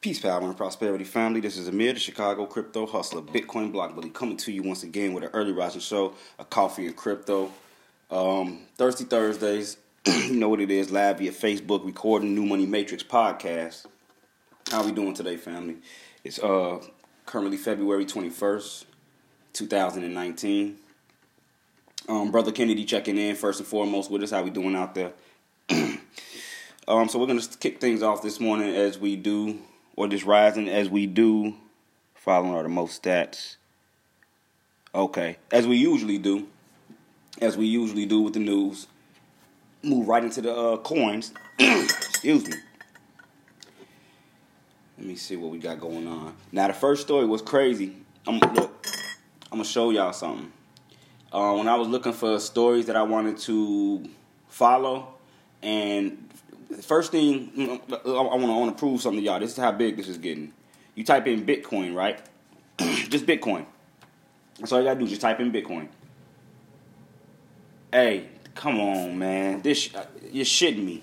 Peace, power, and prosperity, family. This is Amir, the Chicago crypto hustler, Bitcoin block bully, coming to you once again with an early rising show, a coffee and crypto. Um, Thirsty Thursdays, you know what it is, live via Facebook, recording New Money Matrix podcast. How we doing today, family? It's uh currently February twenty first, two thousand and nineteen. Um, Brother Kennedy checking in first and foremost with us. How we doing out there? um, so we're gonna kick things off this morning as we do or just rising as we do. Following are the most stats. Okay, as we usually do, as we usually do with the news, move right into the uh, coins. Excuse me. Let me see what we got going on. Now the first story was crazy. I'm look. I'm gonna show y'all something. Uh, when I was looking for stories that I wanted to follow, and first thing I want to want to prove something to y'all. This is how big this is getting. You type in Bitcoin, right? just Bitcoin. That's all you gotta do. Just type in Bitcoin. Hey, come on, man. This uh, you're shitting me.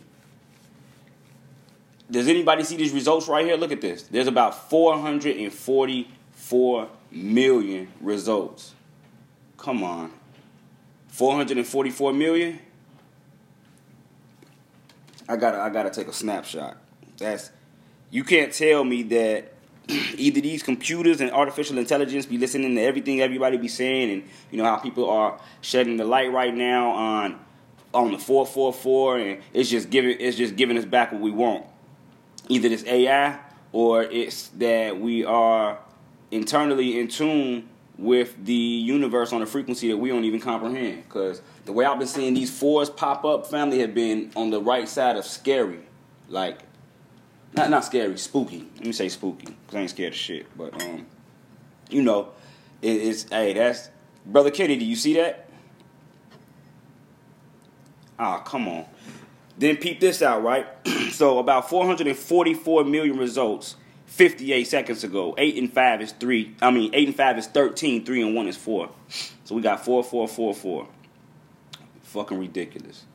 Does anybody see these results right here? Look at this. There's about 444 million results. Come on. 444 million? I gotta I gotta take a snapshot. That's you can't tell me that either these computers and artificial intelligence be listening to everything everybody be saying and you know how people are shedding the light right now on on the 444 and it's just giving it's just giving us back what we want. Either this AI or it's that we are internally in tune with the universe on a frequency that we don't even comprehend. Because the way I've been seeing these fours pop up, family have been on the right side of scary. Like, not not scary, spooky. Let me say spooky, because I ain't scared of shit. But, um, you know, it, it's, hey, that's, Brother Kitty, do you see that? Ah, come on. Then peep this out, right? so about 444 million results 58 seconds ago. 8 and 5 is 3. I mean, 8 and 5 is 13. 3 and 1 is 4. So we got 4, 4, 4, 4. Fucking ridiculous.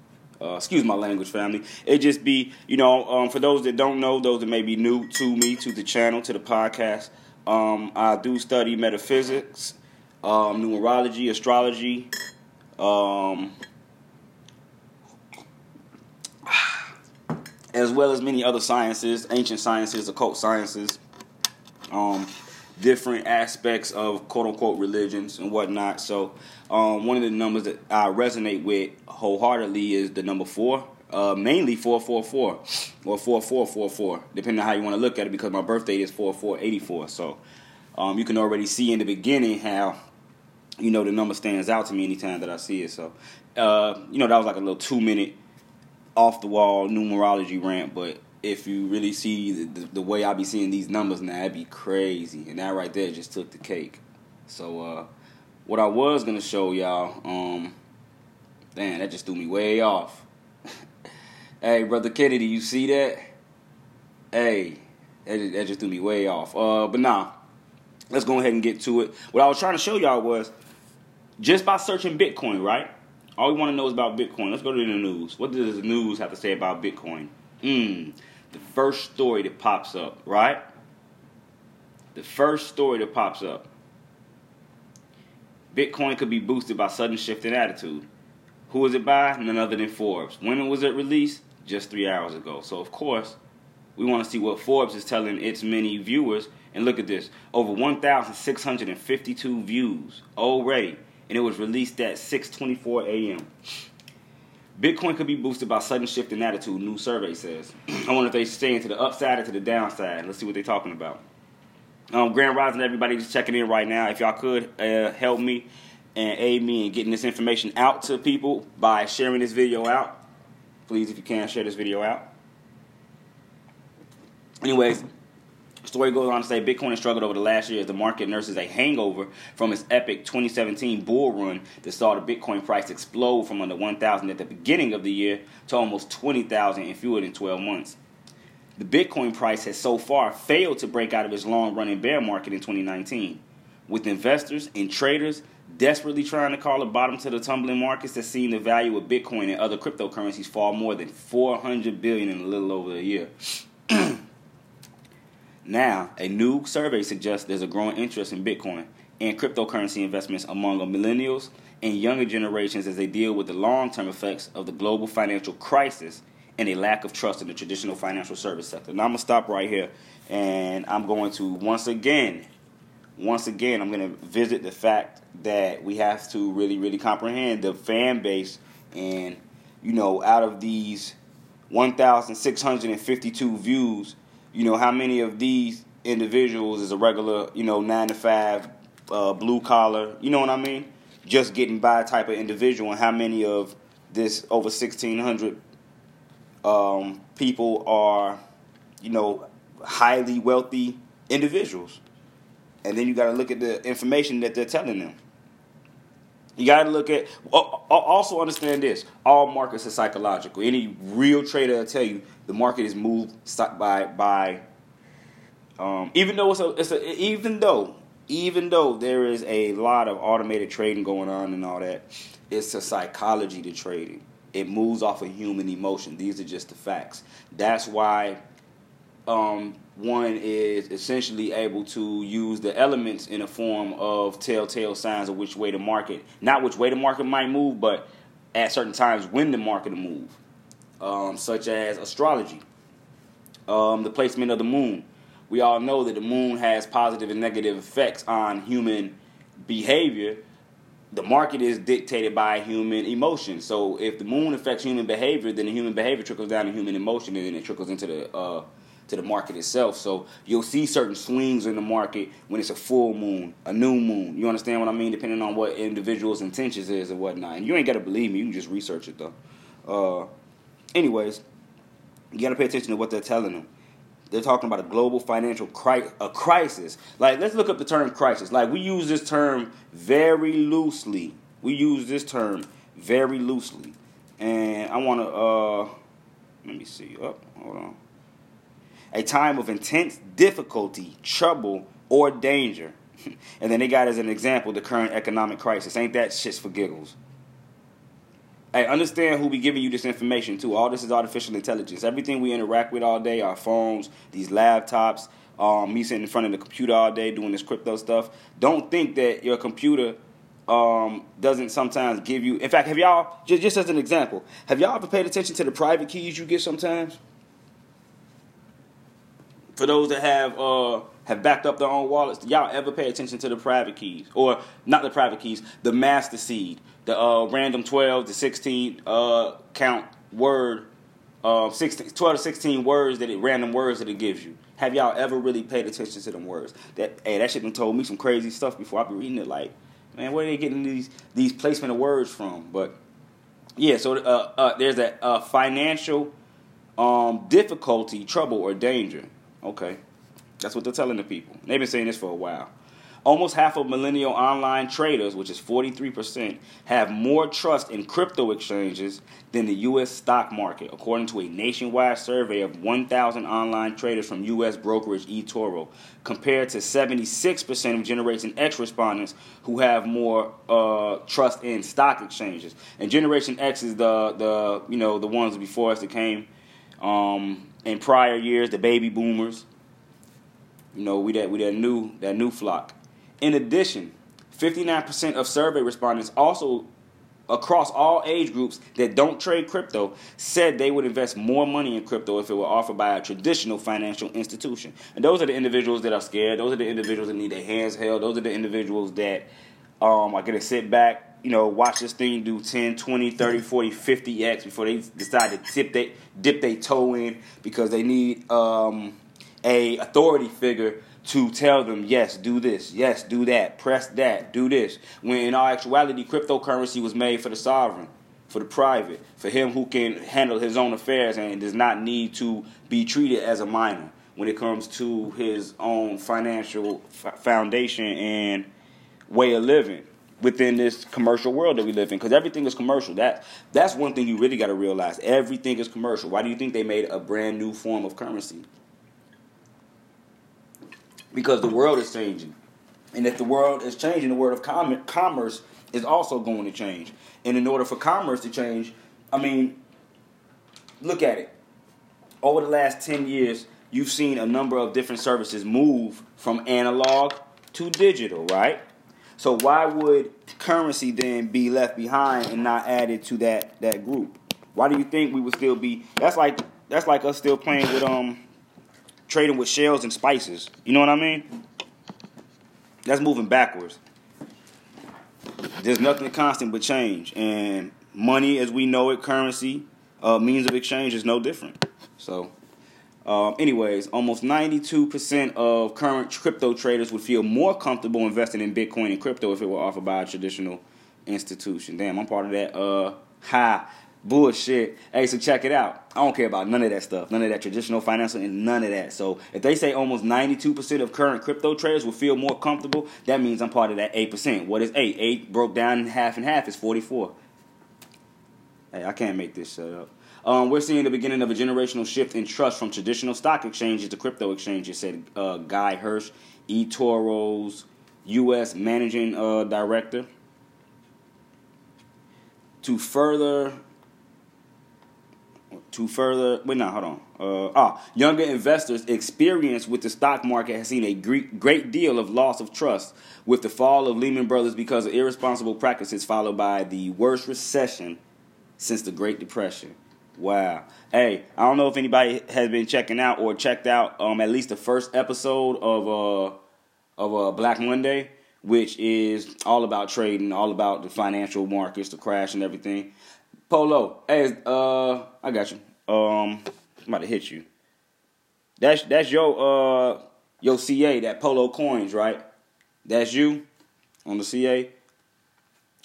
Uh, excuse my language, family. It just be, you know, um, for those that don't know, those that may be new to me, to the channel, to the podcast, um, I do study metaphysics, um, numerology, astrology, um, as well as many other sciences, ancient sciences, occult sciences, um, different aspects of quote unquote religions and whatnot. So, um, one of the numbers that I resonate with wholeheartedly is the number four. Uh, mainly 444 or 4444, depending on how you want to look at it, because my birthday is 4484. So, um, you can already see in the beginning how, you know, the number stands out to me anytime that I see it. So, uh, you know, that was like a little two minute off the wall numerology rant, but if you really see the, the, the, way I be seeing these numbers now, it'd be crazy. And that right there just took the cake. So uh, what I was gonna show y'all, um, damn, that just threw me way off. hey, brother Kennedy, you see that? Hey, that, that just threw me way off. Uh, but nah, let's go ahead and get to it. What I was trying to show y'all was just by searching Bitcoin, right? All we want to know is about Bitcoin. Let's go to the news. What does the news have to say about Bitcoin? Mm, the first story that pops up, right? The first story that pops up. Bitcoin could be boosted by sudden shift in attitude. Who was it by? None other than Forbes. When was it released? Just three hours ago. So, of course, we want to see what Forbes is telling its many viewers. And look at this over 1,652 views already and it was released at 6:24 a.m. Bitcoin could be boosted by sudden shift in attitude, new survey says. I wonder if they staying to the upside or to the downside. Let's see what they're talking about. Um, Grand Rising, everybody just checking in right now. If y'all could uh, help me and aid me in getting this information out to people by sharing this video out. Please, if you can, share this video out. Anyways, Story goes on to say Bitcoin has struggled over the last year as the market nurses a hangover from its epic 2017 bull run that saw the Bitcoin price explode from under 1,000 at the beginning of the year to almost 20,000 in fewer than 12 months. The Bitcoin price has so far failed to break out of its long running bear market in 2019, with investors and traders desperately trying to call a bottom to the tumbling markets that seen the value of Bitcoin and other cryptocurrencies fall more than 400 billion in a little over a year. Now, a new survey suggests there's a growing interest in Bitcoin and cryptocurrency investments among millennials and younger generations as they deal with the long term effects of the global financial crisis and a lack of trust in the traditional financial service sector. Now, I'm going to stop right here and I'm going to once again, once again, I'm going to visit the fact that we have to really, really comprehend the fan base and, you know, out of these 1,652 views, you know, how many of these individuals is a regular, you know, nine to five, uh, blue collar, you know what I mean? Just getting by type of individual, and how many of this over 1,600 um, people are, you know, highly wealthy individuals. And then you got to look at the information that they're telling them. You got to look at. Also, understand this: all markets are psychological. Any real trader will tell you the market is moved by by. Um, even though it's a, it's a, even though even though there is a lot of automated trading going on and all that, it's a psychology to trading. It moves off of human emotion. These are just the facts. That's why um, one is essentially able to use the elements in a form of telltale signs of which way the market, not which way the market might move, but at certain times when the market will move, um, such as astrology, um, the placement of the moon. We all know that the moon has positive and negative effects on human behavior. The market is dictated by human emotion. So if the moon affects human behavior, then the human behavior trickles down to human emotion, and then it trickles into the uh, to the market itself. So you'll see certain swings in the market when it's a full moon, a new moon. You understand what I mean? Depending on what individual's intentions is and whatnot. And you ain't got to believe me. You can just research it though. Uh, anyways, you got to pay attention to what they're telling them. They're talking about a global financial cri- a crisis. Like, let's look up the term crisis. Like, we use this term very loosely. We use this term very loosely. And I want to, uh, let me see. Oh, hold on a time of intense difficulty, trouble, or danger. and then they got as an example the current economic crisis. Ain't that shit's for giggles? Hey, understand who be giving you this information too. All this is artificial intelligence. Everything we interact with all day, our phones, these laptops, um, me sitting in front of the computer all day doing this crypto stuff. Don't think that your computer um, doesn't sometimes give you. In fact, have y'all just, just as an example, have y'all ever paid attention to the private keys you get sometimes? for those that have uh, have backed up their own wallets, y'all ever pay attention to the private keys or not the private keys, the master seed, the uh, random twelve to sixteen uh, count word, uh, 16, 12 to sixteen words that it random words that it gives you. Have y'all ever really paid attention to them words? That hey, that shit done told me some crazy stuff before. I've been reading it like, man, where are they getting these these placement of words from? But yeah, so uh, uh, there's a uh, financial um, difficulty, trouble, or danger. Okay. That's what they're telling the people. They've been saying this for a while. Almost half of millennial online traders, which is 43%, have more trust in crypto exchanges than the U.S. stock market, according to a nationwide survey of 1,000 online traders from U.S. brokerage eToro, compared to 76% of Generation X respondents who have more uh, trust in stock exchanges. And Generation X is the the you know the ones before us that came um, in prior years, the baby boomers. You know, we that we that new that new flock. In addition, 59% of survey respondents also across all age groups that don't trade crypto said they would invest more money in crypto if it were offered by a traditional financial institution. And those are the individuals that are scared. Those are the individuals that need their hands held. Those are the individuals that um, are going to sit back you know, watch this thing do 10, 20, 30, 40, 50x before they decide to dip they dip their toe in because they need um, a authority figure to tell them, yes, do this, yes, do that, press that, do this. When in all actuality, cryptocurrency was made for the sovereign, for the private, for him who can handle his own affairs and does not need to be treated as a minor when it comes to his own financial f- foundation and way of living within this commercial world that we live in because everything is commercial. That that's one thing you really got to realize. Everything is commercial. Why do you think they made a brand new form of currency? Because the world is changing. And if the world is changing, the world of com- commerce is also going to change. And in order for commerce to change, I mean, look at it. Over the last 10 years, you've seen a number of different services move from analog to digital, right? So why would currency then be left behind and not added to that that group? Why do you think we would still be? That's like that's like us still playing with um trading with shells and spices. You know what I mean? That's moving backwards. There's nothing constant but change, and money as we know it, currency, uh, means of exchange is no different. So. Um, anyways, almost 92% of current crypto traders would feel more comfortable investing in Bitcoin and crypto if it were offered by a traditional institution. Damn, I'm part of that uh, high bullshit. Hey, so check it out. I don't care about none of that stuff, none of that traditional financial, and none of that. So if they say almost 92% of current crypto traders will feel more comfortable, that means I'm part of that 8%. What is 8? 8 broke down in half and half is 44. Hey, I can't make this shut up. Um, we're seeing the beginning of a generational shift in trust from traditional stock exchanges to crypto exchanges, said uh, Guy Hirsch, eToro's U.S. Managing uh, Director. To further, to further, wait, no, hold on. Uh, ah, younger investors' experience with the stock market has seen a great, great deal of loss of trust with the fall of Lehman Brothers because of irresponsible practices, followed by the worst recession since the Great Depression. Wow. Hey, I don't know if anybody has been checking out or checked out um, at least the first episode of uh, of uh, Black Monday, which is all about trading, all about the financial markets, the crash and everything. Polo, hey, uh, I got you. Um, I'm about to hit you. That's that's your uh your CA, that Polo coins, right? That's you on the CA.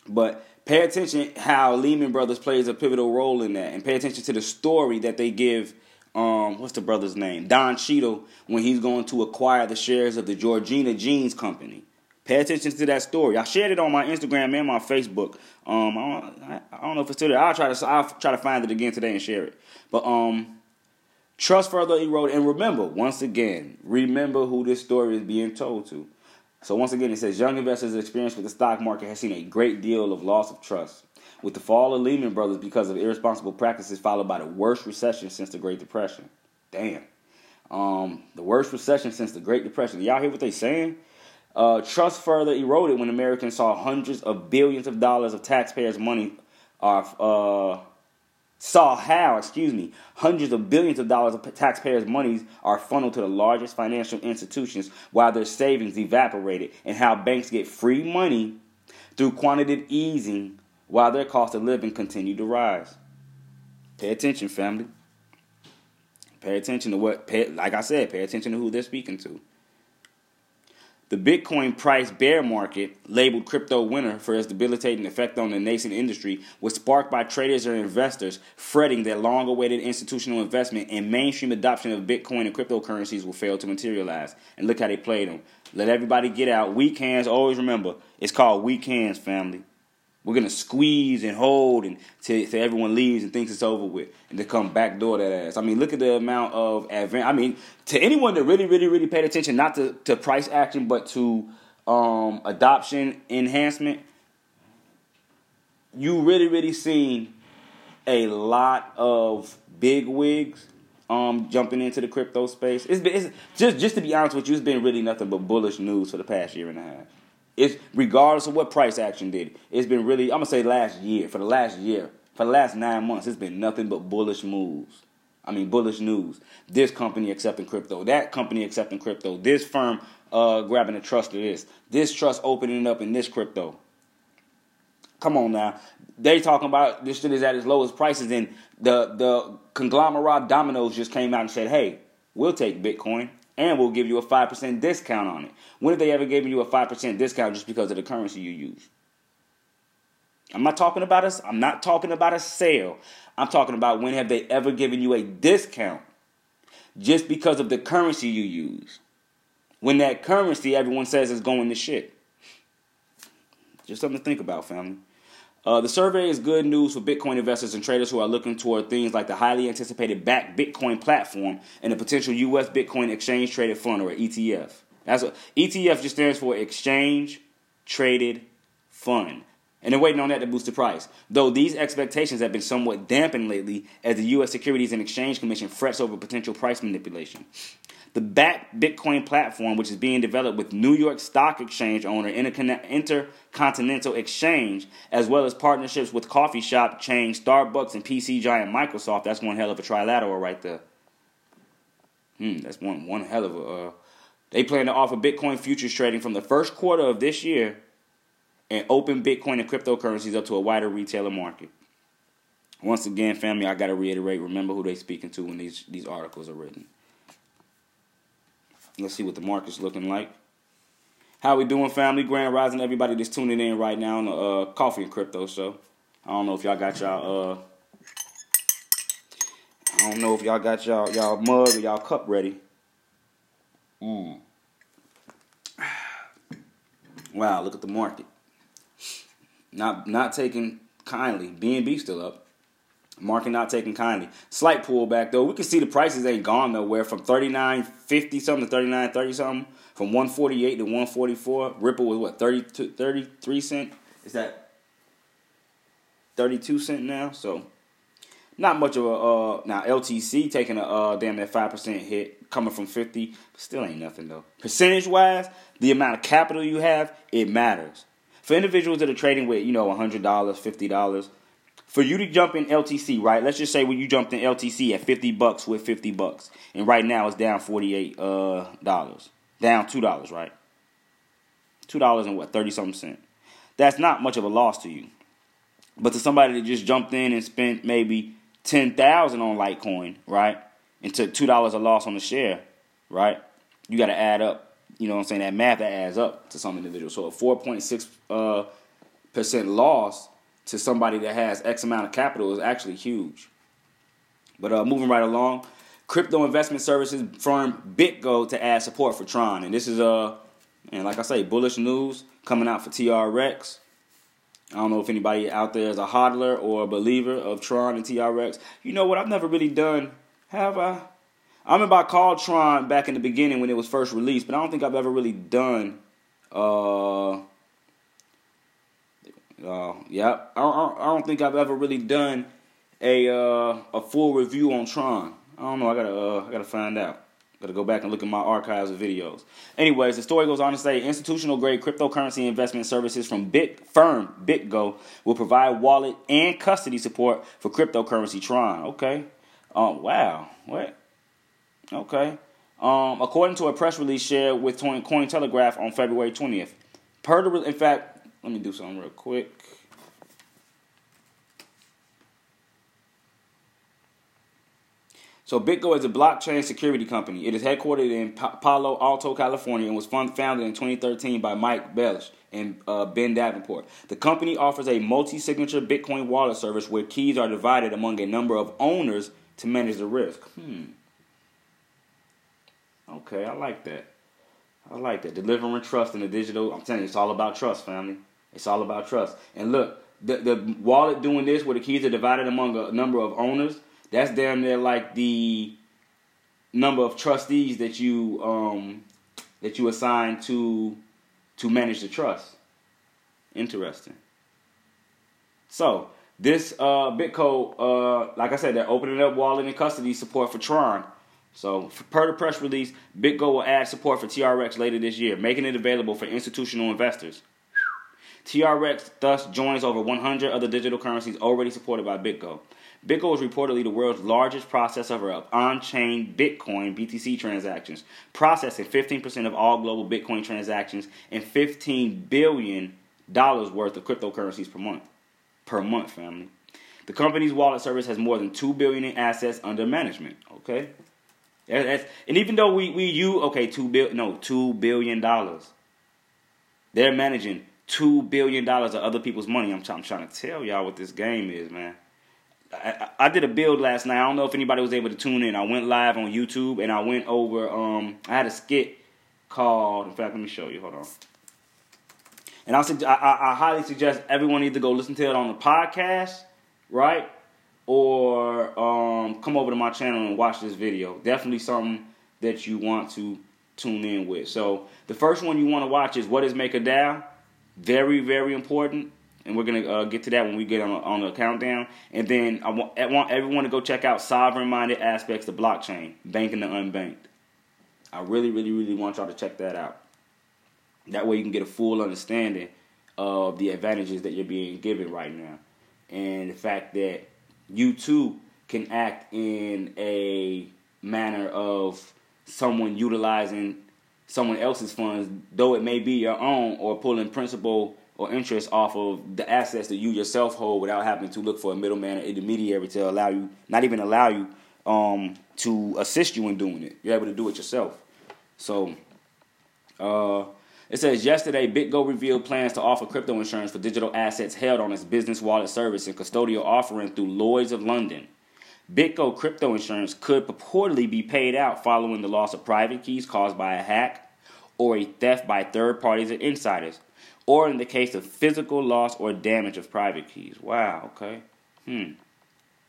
But pay attention how Lehman Brothers plays a pivotal role in that, and pay attention to the story that they give. Um, what's the brother's name? Don Cheadle when he's going to acquire the shares of the Georgina Jeans Company. Pay attention to that story. I shared it on my Instagram and my Facebook. Um, I I don't know if it's still there. I'll try to I'll try to find it again today and share it. But um, trust further eroded. And remember, once again, remember who this story is being told to. So once again, it says young investors' experience with the stock market has seen a great deal of loss of trust. With the fall of Lehman Brothers because of irresponsible practices, followed by the worst recession since the Great Depression. Damn. Um, the worst recession since the Great Depression. Y'all hear what they saying? Uh, trust further eroded when Americans saw hundreds of billions of dollars of taxpayers' money are uh, saw how, excuse me, hundreds of billions of dollars of taxpayers' monies are funneled to the largest financial institutions while their savings evaporated, and how banks get free money through quantitative easing while their cost of living continue to rise. Pay attention, family. Pay attention to what, pay, like I said, pay attention to who they're speaking to. The Bitcoin price bear market, labeled crypto winter for its debilitating effect on the nascent industry, was sparked by traders and investors fretting that long awaited institutional investment and mainstream adoption of Bitcoin and cryptocurrencies will fail to materialize. And look how they played them. Let everybody get out. Weak hands, always remember, it's called weak hands, family. We're gonna squeeze and hold and till, everyone leaves and thinks it's over with, and to come backdoor that ass. I mean, look at the amount of advance. I mean, to anyone that really, really, really paid attention, not to, to price action, but to um, adoption enhancement, you really, really seen a lot of big wigs um, jumping into the crypto space. It's, been, it's just just to be honest with you, it's been really nothing but bullish news for the past year and a half. It's regardless of what price action did. It's been really, I'm gonna say last year, for the last year, for the last nine months, it's been nothing but bullish moves. I mean, bullish news. This company accepting crypto, that company accepting crypto, this firm uh, grabbing the trust of this, this trust opening up in this crypto. Come on now, they talking about this shit is at its lowest prices, and the the conglomerate Domino's just came out and said, "Hey, we'll take Bitcoin." And we'll give you a 5% discount on it. When have they ever given you a 5% discount just because of the currency you use? I'm not talking about us. I'm not talking about a sale. I'm talking about when have they ever given you a discount just because of the currency you use. When that currency everyone says is going to shit. Just something to think about, family. Uh, the survey is good news for Bitcoin investors and traders who are looking toward things like the highly anticipated Bakkt Bitcoin platform and the potential U.S. Bitcoin Exchange Traded Fund or ETF. That's what ETF just stands for Exchange Traded Fund. and they're waiting on that to boost the price. Though these expectations have been somewhat dampened lately as the U.S. Securities and Exchange Commission frets over potential price manipulation. The Bakkt Bitcoin platform, which is being developed with New York Stock Exchange owner Intercontinental Exchange, as well as partnerships with coffee shop chain Starbucks and PC giant Microsoft, that's one hell of a trilateral right there. Hmm, that's one one hell of a. Uh, they plan to offer Bitcoin futures trading from the first quarter of this year and open Bitcoin and cryptocurrencies up to a wider retailer market. Once again, family, I got to reiterate remember who they're speaking to when these, these articles are written. Let's see what the market's looking like. How we doing, family? Grand Rising, everybody that's tuning in right now on the uh, Coffee and Crypto Show. I don't know if y'all got y'all. Uh, I don't know if y'all got y'all y'all mug or y'all cup ready. Mm. Wow, look at the market. Not not taking kindly. BNB still up. Market not taking kindly. Slight pullback though. We can see the prices ain't gone nowhere from thirty nine fifty something to thirty nine thirty something. From one forty eight to one forty four. Ripple was what 32, 33 cent. Is that thirty two cent now? So not much of a uh, now LTC taking a uh, damn that five percent hit coming from fifty, still ain't nothing though. Percentage wise, the amount of capital you have, it matters. For individuals that are trading with you know hundred dollars, fifty dollars, for you to jump in LTC, right? Let's just say when you jumped in LTC at fifty bucks with fifty bucks, and right now it's down forty eight uh, dollars, down two dollars, right? Two dollars and what thirty something cent. That's not much of a loss to you. But to somebody that just jumped in and spent maybe ten thousand on Litecoin, right, and took two dollars a loss on the share, right? You got to add up. You know what I'm saying? That math that adds up to some individuals. So a four point six uh, percent loss to somebody that has X amount of capital is actually huge. But uh, moving right along, crypto investment services firm BitGo to add support for Tron, and this is uh, and like I say, bullish news coming out for TRX. I don't know if anybody out there is a hodler or a believer of Tron and TRX. You know what? I've never really done. Have I? I remember I called Tron back in the beginning when it was first released, but I don't think I've ever really done. Uh, uh, yeah, I I don't think I've ever really done a uh, a full review on Tron. I don't know. I gotta uh, I gotta find out. Got to go back and look at my archives of videos. Anyways, the story goes on to say institutional grade cryptocurrency investment services from Bit firm BitGo will provide wallet and custody support for cryptocurrency Tron. Okay. Um. Wow. What? Okay. Um. According to a press release shared with Cointelegraph on February twentieth, per the in fact, let me do something real quick. So BitGo is a blockchain security company. It is headquartered in Palo Alto, California, and was fund- founded in 2013 by Mike Belshe and uh, Ben Davenport. The company offers a multi-signature Bitcoin wallet service where keys are divided among a number of owners to manage the risk. Hmm. Okay, I like that. I like that. Delivering trust in the digital. I'm telling you, it's all about trust, family. It's all about trust. And look, the, the wallet doing this where the keys are divided among a number of owners that's damn near like the number of trustees that you um, that you assign to to manage the trust. Interesting. So this uh, BitGo, uh, like I said, they're opening up wallet and custody support for Tron. So, per the press release, BitGo will add support for TRX later this year, making it available for institutional investors. TRX thus joins over 100 other digital currencies already supported by BitGo. BitGo is reportedly the world's largest processor of on-chain Bitcoin BTC transactions, processing 15% of all global Bitcoin transactions and 15 billion dollars worth of cryptocurrencies per month. Per month, family. The company's wallet service has more than two billion in assets under management. Okay, that's, and even though we we you okay two bill no two billion dollars, they're managing two billion dollars of other people's money. I'm, I'm trying to tell y'all what this game is, man. I, I, did a build last night. I don't know if anybody was able to tune in. I went live on YouTube and I went over. Um, I had a skit called. In fact, let me show you. Hold on. And I, I, I highly suggest everyone either go listen to it on the podcast, right, or um, come over to my channel and watch this video. Definitely something that you want to tune in with. So the first one you want to watch is what is Make a MakerDAO. Very very important. and we're gonna uh, get to that when we get on, on the countdown. And then I want, I want everyone to go check out sovereign-minded aspects of blockchain, banking the unbanked. I really, really, really want y'all to check that out. That way, you can get a full understanding of the advantages that you're being given right now, and the fact that you too can act in a manner of someone utilizing someone else's funds, though it may be your own, or pulling principal or interest off of the assets that you yourself hold without having to look for a middleman or intermediary to allow you, not even allow you um, to assist you in doing it. You're able to do it yourself. So, uh, it says yesterday, BitGo revealed plans to offer crypto insurance for digital assets held on its business wallet service and custodial offering through Lloyd's of London. BitGo crypto insurance could purportedly be paid out following the loss of private keys caused by a hack or a theft by third parties or insiders, or in the case of physical loss or damage of private keys. Wow, okay. Hmm.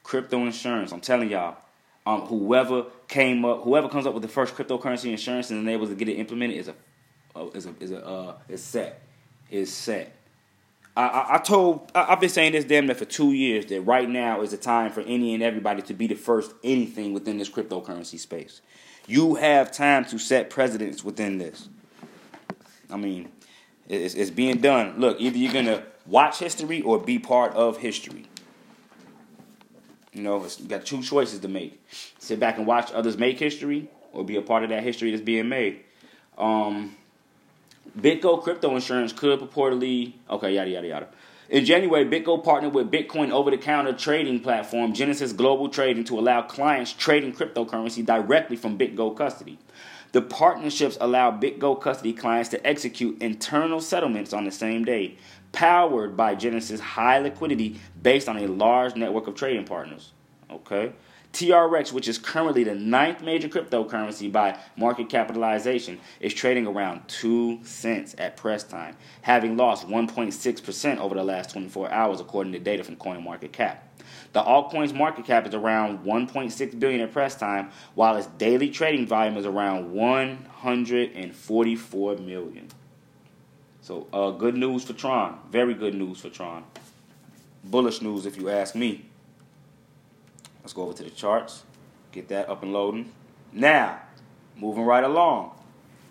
Crypto insurance, I'm telling y'all. Um, whoever came up, whoever comes up with the first cryptocurrency insurance and is able to get it implemented is a, is a, is a, uh, is set, is set. I, I, told I, have been saying this damn near for two years that right now is the time for any and everybody to be the first anything within this cryptocurrency space. You have time to set precedents within this. I mean, it's, it's being done. Look, either you're gonna watch history or be part of history. You know, you got two choices to make: sit back and watch others make history, or be a part of that history that's being made. Um, BitGo crypto insurance could purportedly okay, yada yada yada. In January, BitGo partnered with Bitcoin over-the-counter trading platform Genesis Global Trading to allow clients trading cryptocurrency directly from BitGo custody. The partnerships allow BitGo custody clients to execute internal settlements on the same day, powered by Genesis high liquidity based on a large network of trading partners. Okay. TRX, which is currently the ninth major cryptocurrency by market capitalization, is trading around 2 cents at press time, having lost 1.6% over the last 24 hours, according to data from CoinMarketCap. The altcoin's market cap is around 1.6 billion at press time, while its daily trading volume is around 144 million. So, uh, good news for Tron. Very good news for Tron. Bullish news, if you ask me. Let's go over to the charts, get that up and loading. Now, moving right along,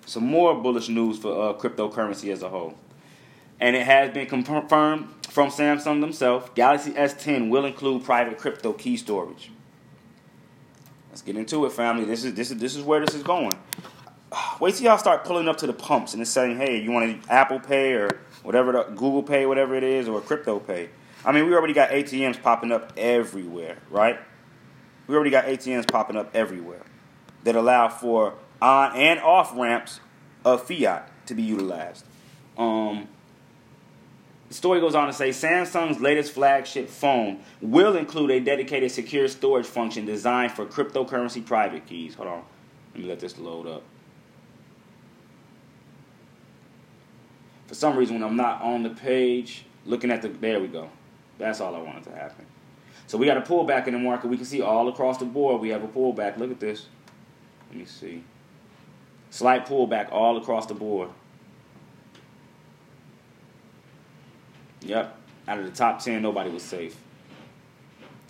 some more bullish news for uh, cryptocurrency as a whole. And it has been confirmed from Samsung themselves Galaxy S10 will include private crypto key storage. Let's get into it, family. This is this is this is where this is going. Wait till y'all start pulling up to the pumps and it's saying, "Hey, you want to Apple Pay or whatever, the, Google Pay, whatever it is, or Crypto Pay." I mean, we already got ATMs popping up everywhere, right? We already got ATMs popping up everywhere that allow for on and off ramps of fiat to be utilized. Um, the story goes on to say Samsung's latest flagship phone will include a dedicated secure storage function designed for cryptocurrency private keys. Hold on. Let me let this load up. For some reason, when I'm not on the page, looking at the. There we go. That's all I wanted to happen. So we got a pullback in the market. We can see all across the board we have a pullback. Look at this. Let me see. Slight pullback all across the board. Yep. Out of the top 10, nobody was safe.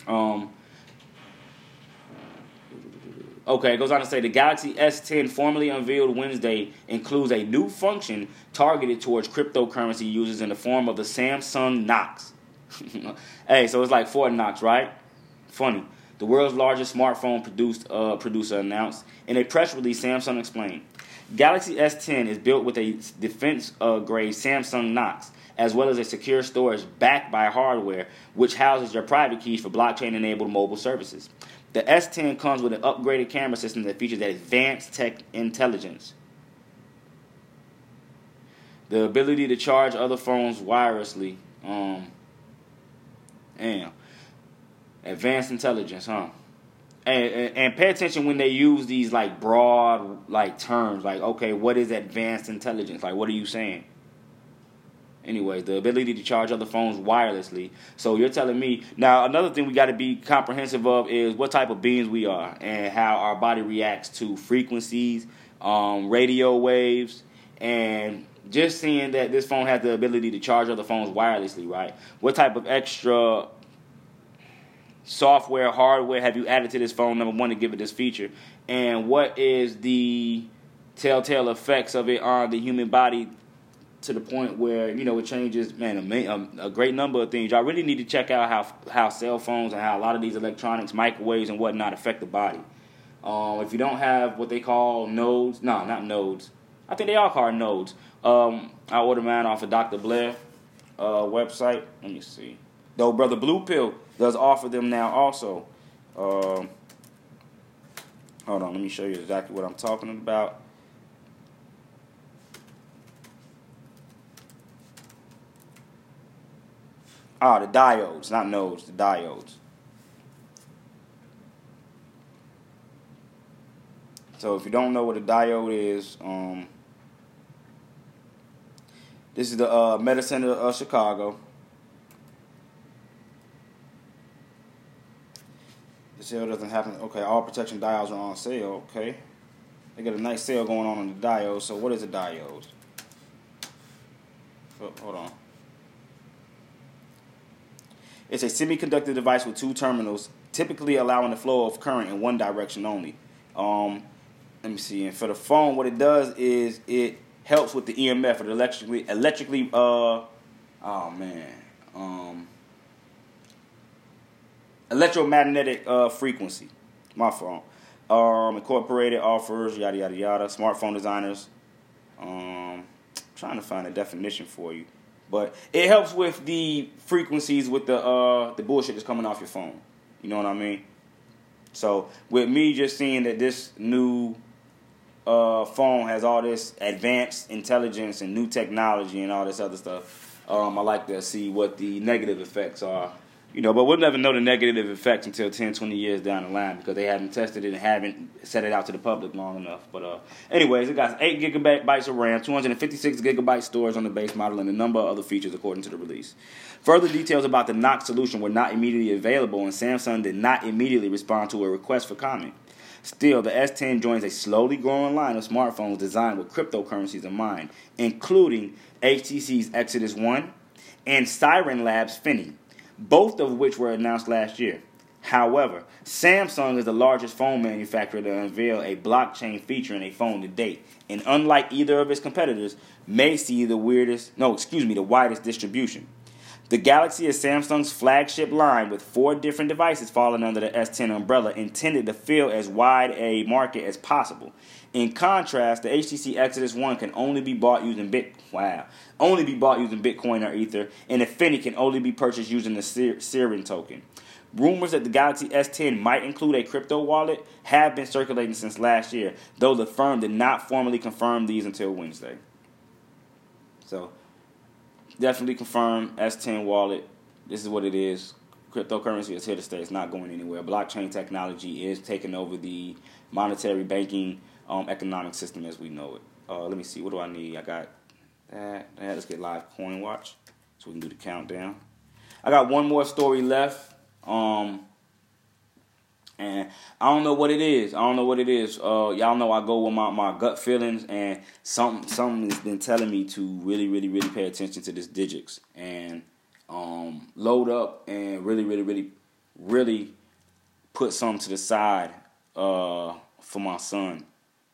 Um, okay, it goes on to say the Galaxy S10, formally unveiled Wednesday, includes a new function targeted towards cryptocurrency users in the form of the Samsung Knox. hey, so it's like Fort Knox, right? Funny. The world's largest smartphone produced uh, producer announced in a press release. Samsung explained, Galaxy S10 is built with a defense uh, grade Samsung Knox, as well as a secure storage backed by hardware, which houses your private keys for blockchain-enabled mobile services. The S10 comes with an upgraded camera system that features advanced tech intelligence. The ability to charge other phones wirelessly. Um, Damn. Advanced intelligence, huh? And, and, and, pay attention when they use these like broad like terms like okay what is advanced intelligence like what are you saying anyways the ability to charge other phones wirelessly so you're telling me now another thing we got to be comprehensive of is what type of beings we are and how our body reacts to frequencies um, radio waves and just seeing that this phone has the ability to charge other phones wirelessly, right? What type of extra software, hardware have you added to this phone? Number one, to give it this feature, and what is the telltale effects of it on the human body to the point where you know it changes, man, a, a, great number of things. Y'all really need to check out how how cell phones and how a lot of these electronics, microwaves, and whatnot affect the body. Um, if you don't have what they call nodes, no, not nodes. I think they are called nodes. Um, I ordered mine off of Dr. Blair uh, website. Let me see. Though Brother Blue Pill does offer them now also. Um, hold on, let me show you exactly what I'm talking about. Ah, the diodes, not nodes, the diodes. So if you don't know what a diode is, um, this is the uh, Medicine of Chicago. The sale doesn't happen. Okay, all protection diodes are on sale. Okay, they got a nice sale going on on the diode. So what is a diode? Oh, hold on. It's a semiconductor device with two terminals, typically allowing the flow of current in one direction only. Um, let me see. And for the phone, what it does is it helps with the EMF or the electrically electrically. Uh, oh man. Um, electromagnetic uh, frequency. My phone. Um, incorporated offers yada yada yada. Smartphone designers. Um, trying to find a definition for you. But it helps with the frequencies with the uh the bullshit that's coming off your phone. You know what I mean? So with me just seeing that this new uh, phone has all this advanced intelligence and new technology and all this other stuff, um, I like to see what the negative effects are you know, but we'll never know the negative effects until 10, 20 years down the line because they haven't tested it and haven't set it out to the public long enough. But uh, anyways, it got 8 gigabytes of RAM, 256 gigabyte storage on the base model, and a number of other features according to the release. Further details about the Knox solution were not immediately available, and Samsung did not immediately respond to a request for comment. Still, the S10 joins a slowly growing line of smartphones designed with cryptocurrencies in mind, including HTC's Exodus 1 and Sirin Labs Finney both of which were announced last year. However, Samsung is the largest phone manufacturer to unveil a blockchain feature in a phone to date, and unlike either of its competitors, may see the weirdest, no, excuse me, the widest distribution. The Galaxy is Samsung's flagship line with four different devices falling under the S10 umbrella intended to fill as wide a market as possible. In contrast, the HTC Exodus 1 can only be bought using Bit wow, only be bought using Bitcoin or Ether, and the Finney can only be purchased using the Sirin token. Rumors that the Galaxy S10 might include a crypto wallet have been circulating since last year, though the firm did not formally confirm these until Wednesday. So, definitely confirm S10 wallet. This is what it is. Cryptocurrency is here to stay. It's not going anywhere. Blockchain technology is taking over the monetary banking um, economic system as we know it. Uh, let me see. What do I need? I got that. that. Let's get live coin watch so we can do the countdown. I got one more story left. Um, and I don't know what it is. I don't know what it is. Uh, y'all know I go with my, my gut feelings, and something something has been telling me to really, really, really pay attention to this Digix and um, load up and really, really, really, really put something to the side uh, for my son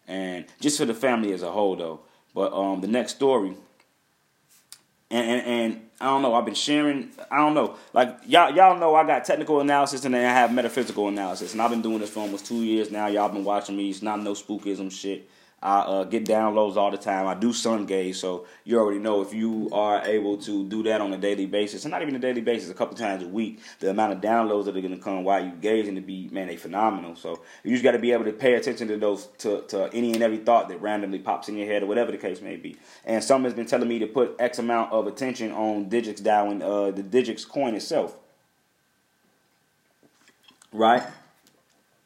and just for the family as a whole though. But um, the next story, and, and, and I don't know. I've been sharing. I don't know. Like y'all y'all know I got technical analysis and then I have metaphysical analysis, and I've been doing this for almost two years now. Y'all been watching me. It's not no spookism shit. I uh, get downloads all the time. I do sun gaze, so you already know if you are able to do that on a daily basis, and not even a daily basis, a couple times a week, the amount of downloads that are going to come while you gazing to be man, they phenomenal. So you just got to be able to pay attention to those to, to any and every thought that randomly pops in your head or whatever the case may be. And some has been telling me to put X amount of attention on Digix and uh, the Digix coin itself, right?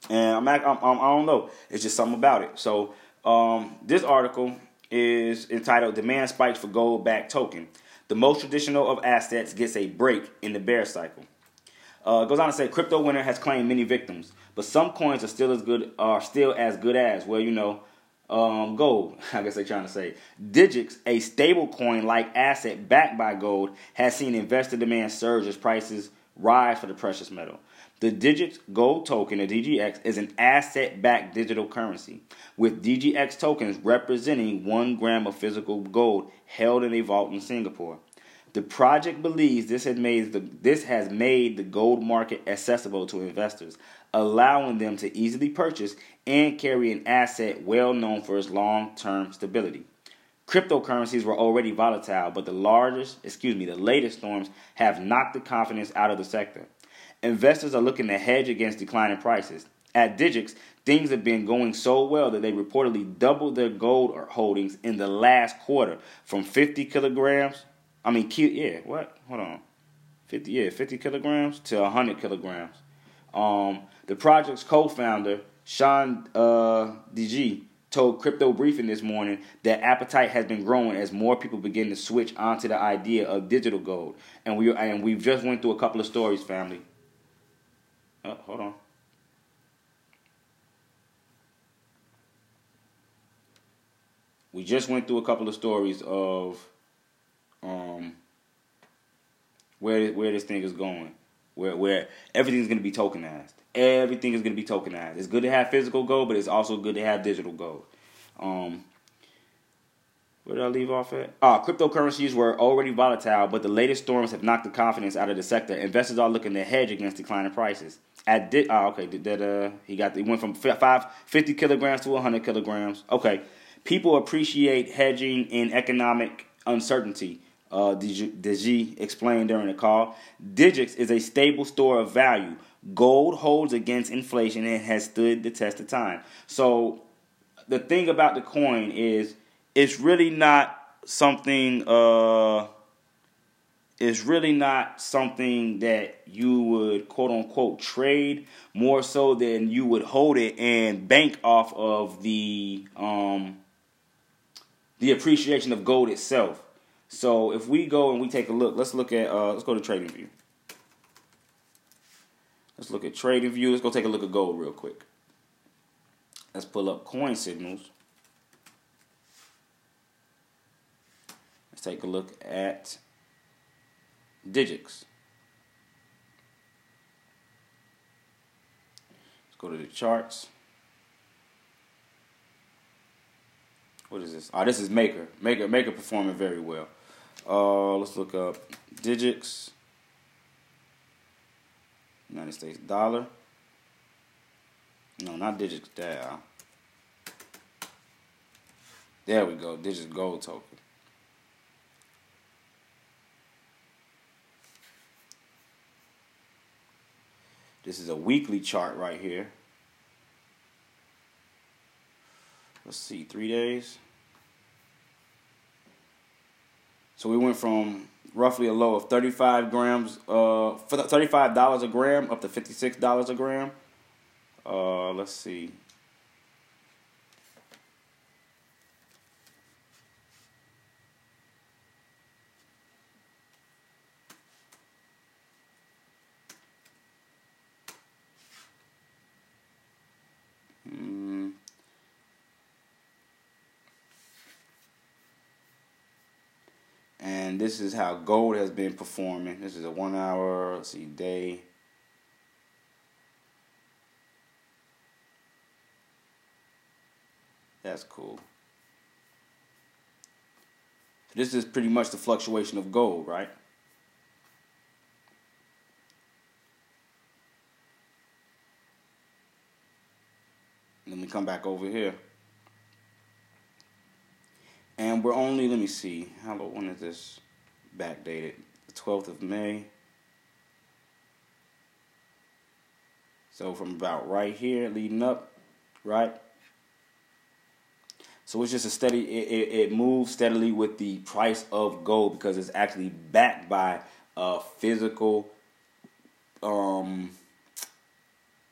And I'm, I'm, I'm I don't know. It's just something about it. So um, this article is entitled Demand Spikes for Gold Backed Token. The most traditional of assets gets a break in the bear cycle. Uh, goes on to say crypto winter has claimed many victims, but some coins are still as good are still as good as well. You know, um, gold. I guess they're trying to say Digix, a stablecoin like asset backed by gold, has seen investor demand surge as prices rise for the precious metal. The Digix Gold token, the DGX, is an asset backed digital currency, with DGX tokens representing one gram of physical gold held in a vault in Singapore. The project believes this has made the, this has made the gold market accessible to investors, allowing them to easily purchase and carry an asset well known for its long-term stability. Cryptocurrencies were already volatile, but the largest, excuse me, the latest storms have knocked the confidence out of the sector. Investors are looking to hedge against declining prices. At Digix, things have been going so well that they reportedly doubled their gold holdings in the last quarter from 50 kilograms I mean, yeah, what? Hold on. 50, yeah, 50 kilograms to 100 kilograms. Um, the project's co-founder, Shaun uh, Djie, told Crypto Briefing this morning that appetite has been growing as more people begin to switch onto the idea of digital gold. And we and we've just went through a couple of stories, family. Oh, hold on. We just went through a couple of stories of um, where where this thing is going, where where everything's going to be tokenized. Everything is going to be tokenized. It's good to have physical gold, but it's also good to have digital gold. Um, where did I leave off at? Ah, cryptocurrencies were already volatile, but the latest storms have knocked the confidence out of the sector. Investors are looking to hedge against declining prices. At di- oh, okay, did that uh, he got he went from five, 50 kilograms to 100 kilograms. Okay, people appreciate hedging in economic uncertainty uh, Djie explained during the call. Digix is a stable store of value. Gold holds against inflation and has stood the test of time. So the thing about the coin is it's really not something uh it's really not something that you would quote unquote trade more so than you would hold it and bank off of the um the appreciation of gold itself. So if we go and we take a look, let's look at uh, let's go to TradingView. Let's look at TradingView. Let's go take a look at gold real quick. Let's pull up coin signals. Let's take a look at Digix. Let's go to the charts. What is this? Oh, this is Maker. Maker Maker performing very well. Uh, let's look up Digix. United States dollar. No, not Digix There. There we go. Digix gold token. This is a weekly chart right here. Let's see, three days. So we went from roughly a low of 35 grams, uh, $35 a gram up to $56 a gram. Uh, let's see. and this is how gold has been performing. This is a one hour, let's see, day. That's cool. So this is pretty much the fluctuation of gold, right? Let me come back over here. And we're only, let me see, how when is this? Backdated. The 12th of May. So from about right here leading up, right? So it's just a steady, it, it, it, moves steadily with the price of gold because it's actually backed by a physical, um,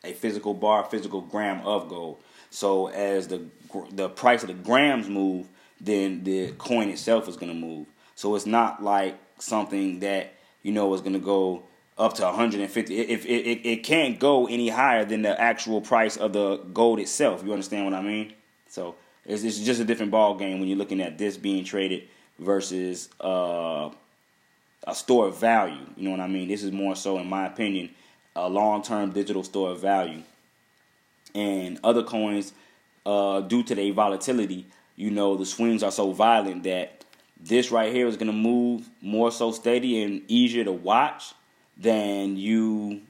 a physical bar, physical gram of gold. So as the the price of the grams move, then the coin itself is going to move. So it's not like something that you know is going to go up to 150. If it, it, it can't go any higher than the actual price of the gold itself. You understand what I mean? So It's, it's just a different ball game when you're looking at this being traded versus uh, a store of value. You know what I mean? This is more so, in my opinion, a long-term digital store of value. And other coins, uh, due to their volatility, you know, the swings are so violent that this right here is going to move more so steady and easier to watch than you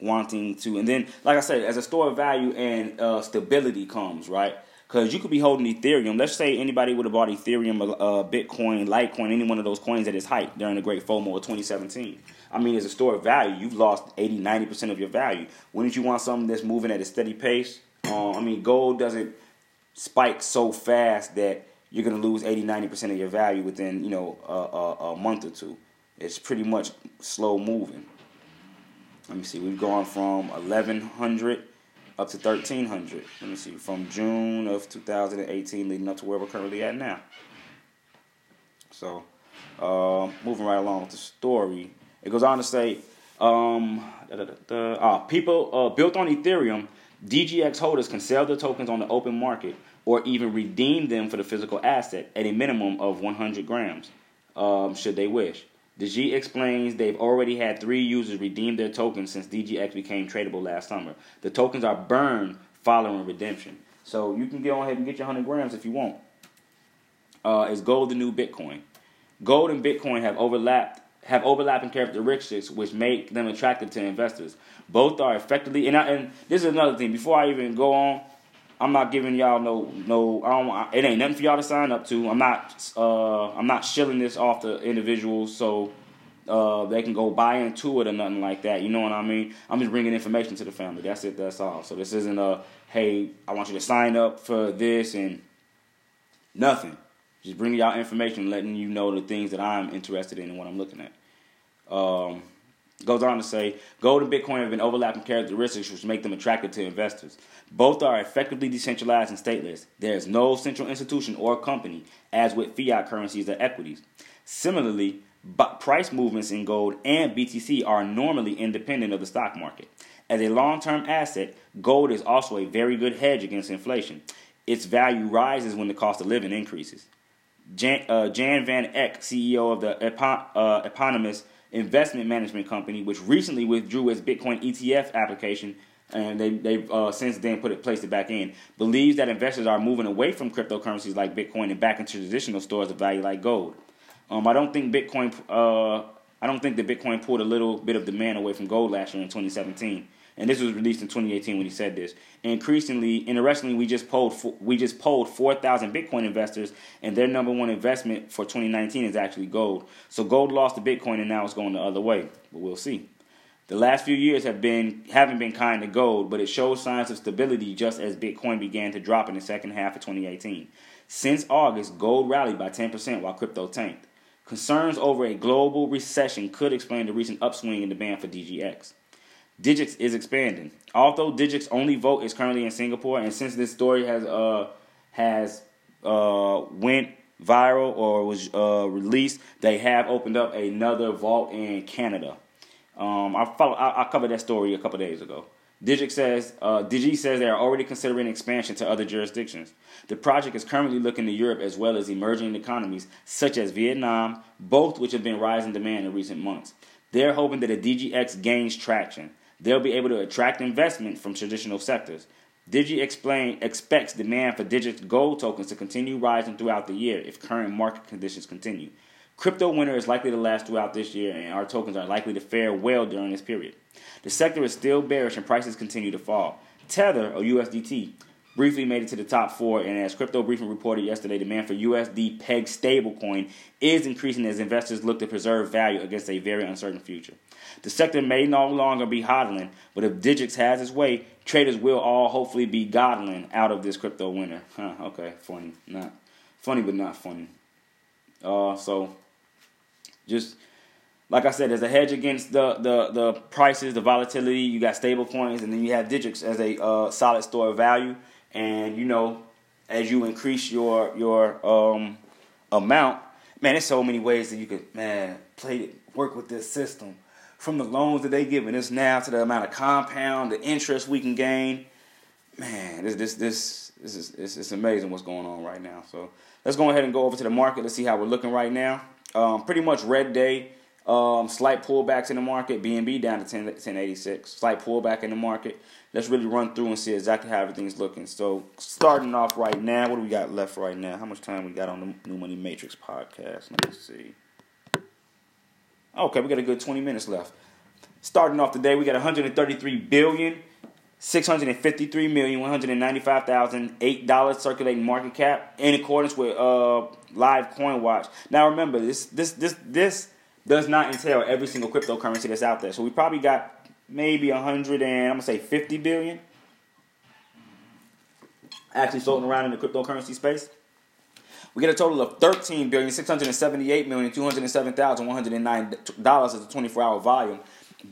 wanting to. And then, like I said, as a store of value and uh, stability comes, right? Because you could be holding Ethereum. Let's say anybody would have bought Ethereum, uh, Bitcoin, Litecoin, any one of those coins at its height during the Great FOMO of 2017. I mean, as a store of value, you've lost 80, 90% of your value. Wouldn't you want something that's moving at a steady pace? Um, I mean, gold doesn't spike so fast that you're going to lose 80, 90% of your value within, you know, a, a, a month or two. It's pretty much slow moving. Let me see. We've gone from 1100 up to 1300. Let me see. From June of 2018 leading up to where we're currently at now. So, uh, moving right along with the story, it goes on to say, um, da, da, da, uh, people uh, built on Ethereum, DGX holders can sell their tokens on the open market or even redeem them for the physical asset at a minimum of 100 grams, um, should they wish. Djie explains they've already had three users redeem their tokens since DGX became tradable last summer. The tokens are burned following redemption. So you can go ahead and get your 100 grams if you want. Uh, is gold the new Bitcoin? Gold and Bitcoin have overlapped have overlapping characteristics which make them attractive to investors. Both are effectively and I, and this is another thing. Before I even go on, I'm not giving y'all no no. I don't. It ain't nothing for y'all to sign up to. I'm not. Uh, I'm not shilling this off the individuals so uh, they can go buy into it or nothing like that. You know what I mean? I'm just bringing information to the family. That's it. That's all. So this isn't a hey. I want you to sign up for this and nothing. Just bringing y'all information, letting you know the things that I'm interested in and what I'm looking at. Um, goes on to say, gold and Bitcoin have been overlapping characteristics which make them attractive to investors. Both are effectively decentralized and stateless. There is no central institution or company, as with fiat currencies or equities. Similarly, price movements in gold and BTC are normally independent of the stock market. As a long term asset, gold is also a very good hedge against inflation. Its value rises when the cost of living increases. Jan, uh, Jan Van Eck, CEO of the epo- uh, eponymous investment management company, which recently withdrew its Bitcoin ETF application, and they, they've uh, since then put it placed it back in, believes that investors are moving away from cryptocurrencies like Bitcoin and back into traditional stores of value like gold. Um, I don't think Bitcoin. Uh, I don't think that Bitcoin pulled a little bit of demand away from gold last year in 2017 and this was released in 2018 when he said this. Increasingly, interestingly, we just polled we just polled 4,000 Bitcoin investors, and their number one investment for 2019 is actually gold. So gold lost to Bitcoin, and now it's going the other way. But we'll see. The last few years have been haven't been kind to gold, but it shows signs of stability just as Bitcoin began to drop in the second half of 2018. Since August, gold rallied by 10% while crypto tanked. Concerns over a global recession could explain the recent upswing in demand for DGX. Digix is expanding. Although Digix only vote is currently in Singapore, and since this story has uh has uh went viral or was uh, released, they have opened up another vault in Canada. Um, I follow. I, I covered that story a couple days ago. Digix says uh, Djie says they are already considering expansion to other jurisdictions. The project is currently looking to Europe as well as emerging economies such as Vietnam, both which have been rising demand in recent months. They're hoping that a DGX gains traction they'll be able to attract investment from traditional sectors. Djie explain, expects demand for Digix gold tokens to continue rising throughout the year if current market conditions continue. Crypto winter is likely to last throughout this year, and our tokens are likely to fare well during this period. The sector is still bearish, and prices continue to fall. Tether, or USDT, briefly made it to the top four, and as Crypto Briefing reported yesterday, demand for USD peg stablecoin is increasing as investors look to preserve value against a very uncertain future. The sector may no longer be hodling, but if Digix has its way, traders will all hopefully be godling out of this crypto winter. Huh, okay, funny. Not funny, but not funny. Uh, so just like I said, there's a hedge against the, the, the prices, the volatility. You got stable coins, and then you have Digix as a uh, solid store of value. And you know, as you increase your your um, amount, man, there's so many ways that you could man play work with this system from the loans that they giving us now to the amount of compound, the interest we can gain. Man, this this this this is it's, it's amazing what's going on right now. So let's go ahead and go over to the market. Let's see how we're looking right now. Um, pretty much red day. Um, slight pullbacks in the market. BNB down to 10, 1086. Slight pullback in the market. Let's really run through and see exactly how everything's looking. So starting off right now, what do we got left right now? How much time we got on the New Money Matrix podcast? Let me see. Okay, we got a good 20 minutes left. Starting off today, we got 133 billion. Six hundred and fifty-three million one hundred and ninety-five thousand eight dollars circulating market cap in accordance with uh, live coin watch. Now remember this this this this does not entail every single cryptocurrency that's out there. So we probably got maybe a hundred and I'm gonna say fifty billion actually floating around in the cryptocurrency space. We get a total of thirteen billion six hundred and seventy-eight million two hundred and seven thousand one hundred and nine dollars as a twenty-four hour volume.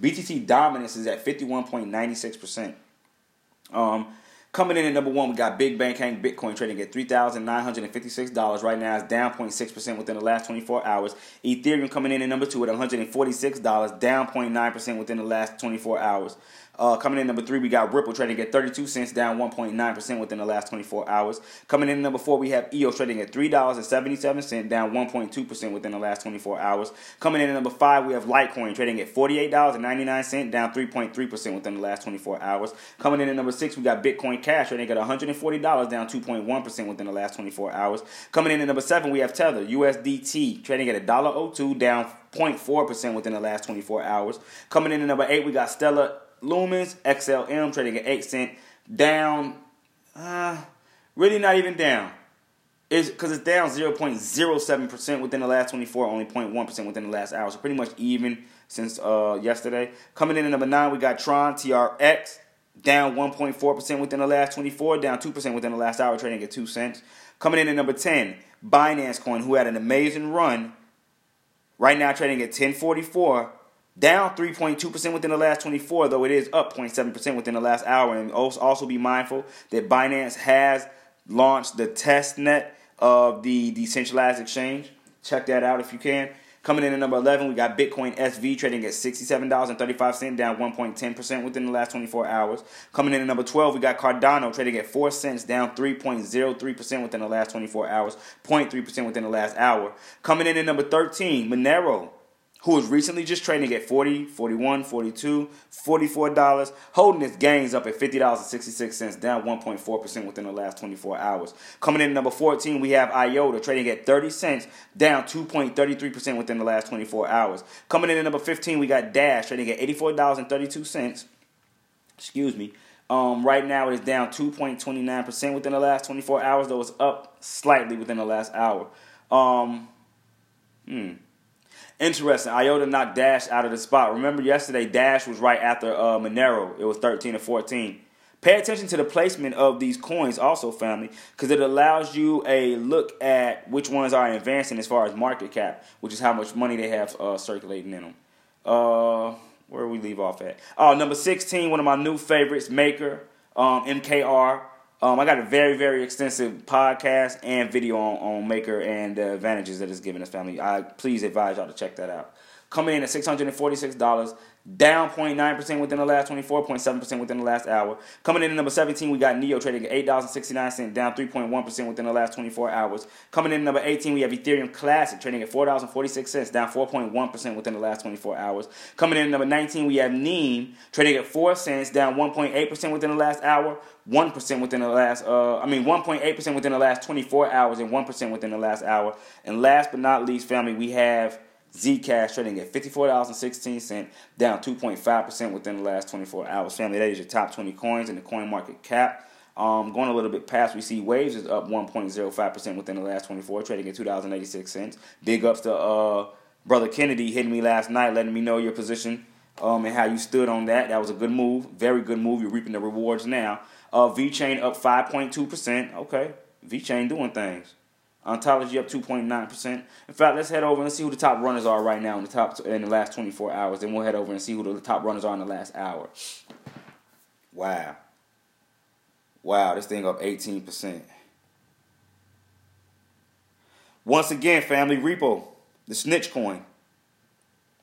BTC dominance is at fifty-one point ninety-six percent. Um, coming in at number one, we got Big Bank Hank Bitcoin trading at $3,956. Right now, it's down 0.6% within the last 24 hours. Ethereum coming in at number two at $146, down 0.9% within the last 24 hours. Uh, coming in number three, we got Ripple trading at 32 cents, down 1.9% within the last 24 hours. Coming in number four, we have EOS trading at $3.77, down 1.2% within the last 24 hours. Coming in at number five, we have Litecoin trading at $48.99, down 3.3% within the last 24 hours. Coming in at number six, we got Bitcoin Cash trading at $140, down 2.1% within the last 24 hours. Coming in at number seven, we have Tether USDT trading at $1.02, down 0.4% within the last 24 hours. Coming in at number eight, we got Stellar Lumens XLM trading at 8 cent down uh, really not even down. It's because it's down 0.07% within the last 24, only 0.1% within the last hour. So pretty much even since uh, yesterday. Coming in at number 9, we got Tron TRX down 1.4% within the last 24, down 2% within the last hour, trading at 2 cents. Coming in at number 10, Binance Coin, who had an amazing run, right now trading at 1044 down 3.2% within the last 24, though it is up 0.7% within the last hour. And also be mindful that Binance has launched the test net of the decentralized exchange. Check that out if you can. Coming in at number 11, we got Bitcoin SV trading at $67.35, down 1.10% within the last 24 hours. Coming in at number 12, we got Cardano trading at 4 cents, down 3.03% within the last 24 hours, 0.3% within the last hour. Coming in at number 13, Monero who was recently just trading at 40 41 42 $44, holding its gains up at $50.66, down 1.4% within the last 24 hours. Coming in at number 14, we have IOTA trading at 30 cents, down 2.33% within the last 24 hours. Coming in at number 15, we got Dash trading at $84.32. Excuse me. Um, right now, it is down 2.29% within the last 24 hours, though it's up slightly within the last hour. Um, hmm. Interesting. IOTA knocked Dash out of the spot. Remember yesterday, Dash was right after uh, Monero. It was 13 to 14. Pay attention to the placement of these coins also, family, because it allows you a look at which ones are advancing as far as market cap, which is how much money they have uh, circulating in them. Uh, where we leave off at? Oh, number 16, one of my new favorites, Maker, um, MKR. Um, I got a very, very extensive podcast and video on, on Maker and the advantages that it's giving us family. I please advise y'all to check that out. Coming in at $646 down 0.9% within the last 24.7% within the last hour. Coming in at number 17, we got NEO trading at $8.69, down 3.1% within the last 24 hours. Coming in at number 18, we have Ethereum Classic trading at $4.46, down 4.1% within the last 24 hours. Coming in at number 19, we have NEM trading at 4 cents, down 1.8% within the last hour. 1% within the last, uh, I mean, 1.8% within the last 24 hours and 1% within the last hour. And last but not least, family, we have Zcash trading at $54.16, down 2.5% within the last 24 hours. Family, that is your top 20 coins in the coin market cap. Um, going a little bit past, we see Waves is up 1.05% within the last 24, trading at $2.86. Big ups to uh, Brother Kennedy hitting me last night, letting me know your position um, and how you stood on that. That was a good move. Very good move. You're reaping the rewards now. Uh, VeChain up 5.2%. Okay. VeChain doing things. Ontology up 2.9%. In fact, let's head over and see who the top runners are right now in the top in the last 24 hours. Then we'll head over and see who the top runners are in the last hour. Wow. Wow, this thing up 18%. Once again, family repo, the snitch coin.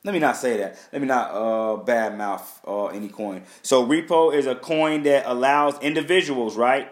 Let me not say that. Let me not uh, badmouth uh, any coin. So repo is a coin that allows individuals, right,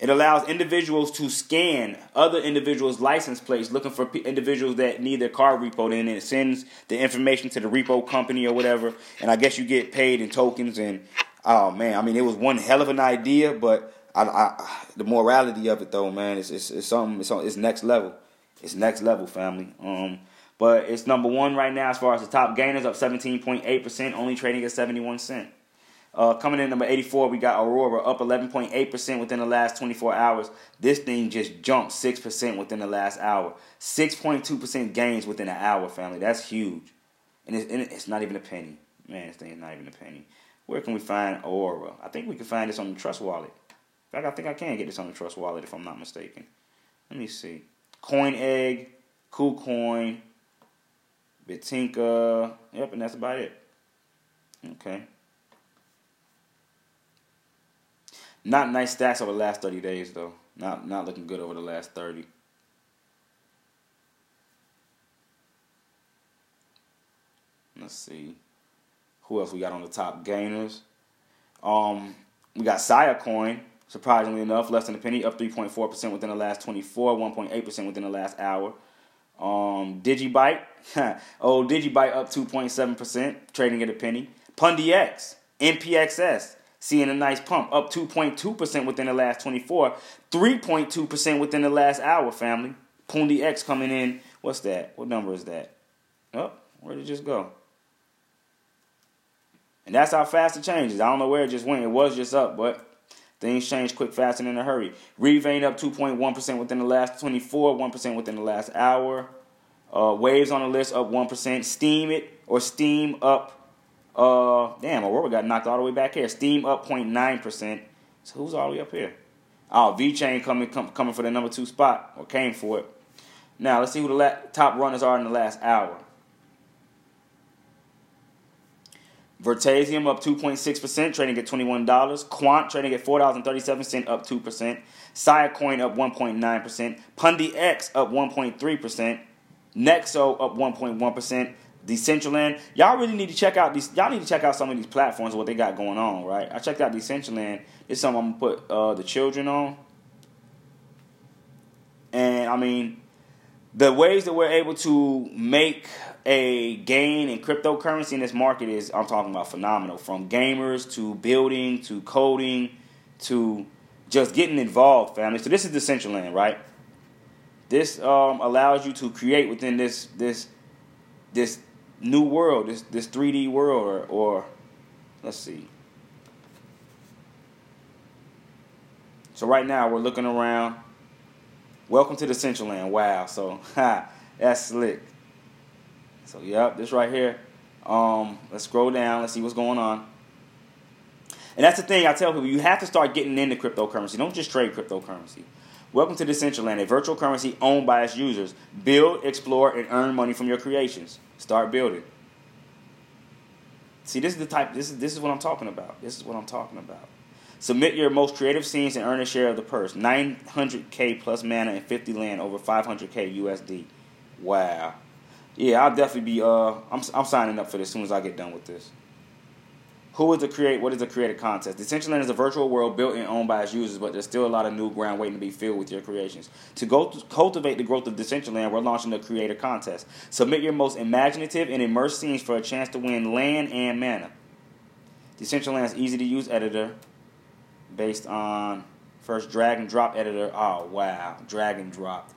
It allows individuals to scan other individuals' license plates, looking for p- individuals that need their car repoed, and it sends the information to the repo company or whatever. And I guess you get paid in tokens. And oh man, I mean, it was one hell of an idea, but I, I, the morality of it though, man, it's it's, it's something. It's, it's next level. It's next level, family. Um, but it's number one right now as far as the top gainers, up 17.8%, only trading at 71 cent. Uh, coming in number 84, we got Aurora up 11.8% within the last 24 hours. This thing just jumped 6% within the last hour. 6.2% gains within an hour, family. That's huge. And it's, and it's not even a penny. Man, this thing is not even a penny. Where can we find Aurora? I think we can find this on the Trust Wallet. In fact, I think I can get this on the Trust Wallet if I'm not mistaken. Let me see. Coin Egg, KuCoin, Bitinka. Yep, and that's about it. Okay. Not nice stats over the last 30 days, though. Not not looking good over the last 30. Let's see. Who else we got on the top gainers? Um, we got Sia Coin, surprisingly enough, less than a penny, up 3.4% within the last 24, 1.8% within the last hour. Um, Digibyte, oh, Digibyte up 2.7%, trading at a penny. Pundi X, NPXS, seeing a nice pump, up 2.2% within the last 24, 3.2% within the last hour, family. Pundi X coming in, what's that? What number is that? Oh, where did it just go? And that's how fast it changes. I don't know where it just went. It was just up, but things change quick, fast, and in a hurry. Revain up 2.1% within the last 24, 1% within the last hour. Uh, waves on the list up 1%. Steemit or Steem up uh, damn, Aurora got knocked all the way back here. Steem up 0.9%. So who's all the way up here? Oh, VeChain coming com- coming for the number two spot or came for it. Now let's see who the la- top runners are in the last hour. Veritaseum up 2.6%, trading at $21. Quant trading at $4.37, up 2%. Siacoin up 1.9%. Pundi X up 1.3%. Nexo up 1.1%. Decentraland. Y'all really need to check out these. Y'all need to check out some of these platforms what they got going on, right? I checked out Decentraland. It's something I'm gonna put uh, the children on, and I mean, the ways that we're able to make a gain in cryptocurrency in this market is I'm talking about phenomenal. From gamers to building to coding to just getting involved, family. So this is Decentraland, right? This um, allows you to create within this this this new world, this this 3D world, or, or let's see. So right now we're looking around. Welcome to Decentraland. Wow. So ha, that's slick. So yep, this right here. Um, let's scroll down. Let's see what's going on. And that's the thing I tell people: you have to start getting into cryptocurrency. Don't just trade cryptocurrency. Welcome to Decentraland, a virtual currency owned by its users. Build, explore, and earn money from your creations. Start building. See, this is the type. This is this is what I'm talking about. This is what I'm talking about. Submit your most creative scenes and earn a share of the purse. 900k plus mana and 50 land over 500k USD. Wow. Yeah, I'll definitely be. Uh, I'm I'm signing up for this as soon as I get done with this. Who is the create? What is the creative contest? Decentraland is a virtual world built and owned by its users, but there's still a lot of new ground waiting to be filled with your creations. To go to cultivate the growth of Decentraland, we're launching the creator contest. Submit your most imaginative and immersive scenes for a chance to win land and mana. Decentraland's easy to use editor, based on first drag and drop editor. Oh wow, drag and drop.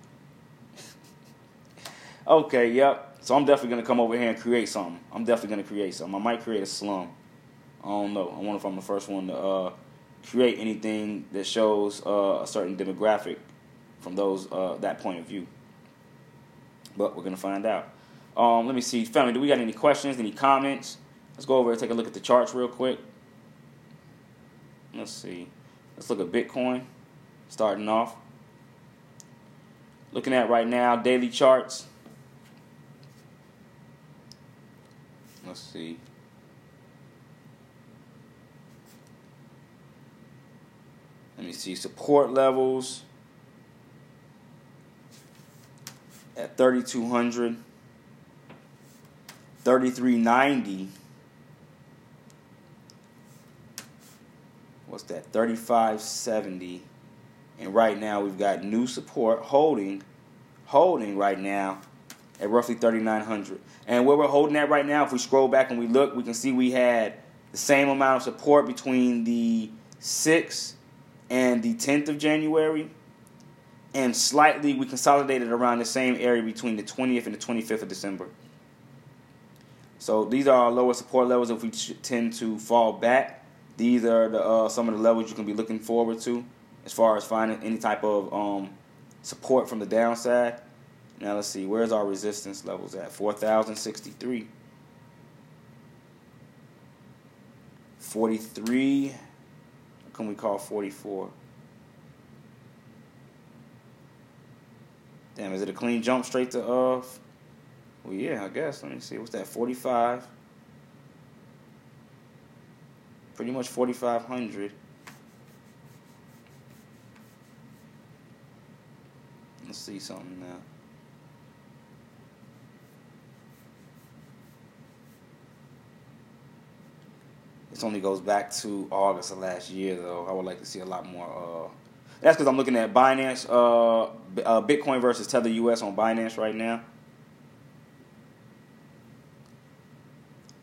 okay, yep. So I'm definitely gonna come over here and create something. I'm definitely gonna create something. I might create a slum. I don't know. I wonder if I'm the first one to uh, create anything that shows uh, a certain demographic from those uh, that point of view. But we're gonna find out. Um, let me see, family. Do we got any questions? Any comments? Let's go over and take a look at the charts real quick. Let's see. Let's look at Bitcoin. Starting off. Looking at right now daily charts. Let's see. Let me see support levels at 3200 3390 what's that 3570 And right now we've got new support holding, holding right now at roughly 3,900. And where we're holding at right now, if we scroll back and we look, we can see we had the same amount of support between the 6th and the 10th of January. And slightly, we consolidated around the same area between the 20th and the 25th of December. So these are our lower support levels if we tend to fall back. These are the, uh, some of the levels you can be looking forward to as far as finding any type of um, support from the downside. Now let's see, where's our resistance levels at? 4,063. 43. Can we call 44? Damn, is it a clean jump straight to uh, off? well yeah, I guess. Let me see. What's that? 45. Pretty much 4500. Let's see something now. This only goes back to August of last year, though. I would like to see a lot more. Uh, that's because I'm looking at Binance, uh, uh, Bitcoin versus Tether US on Binance right now.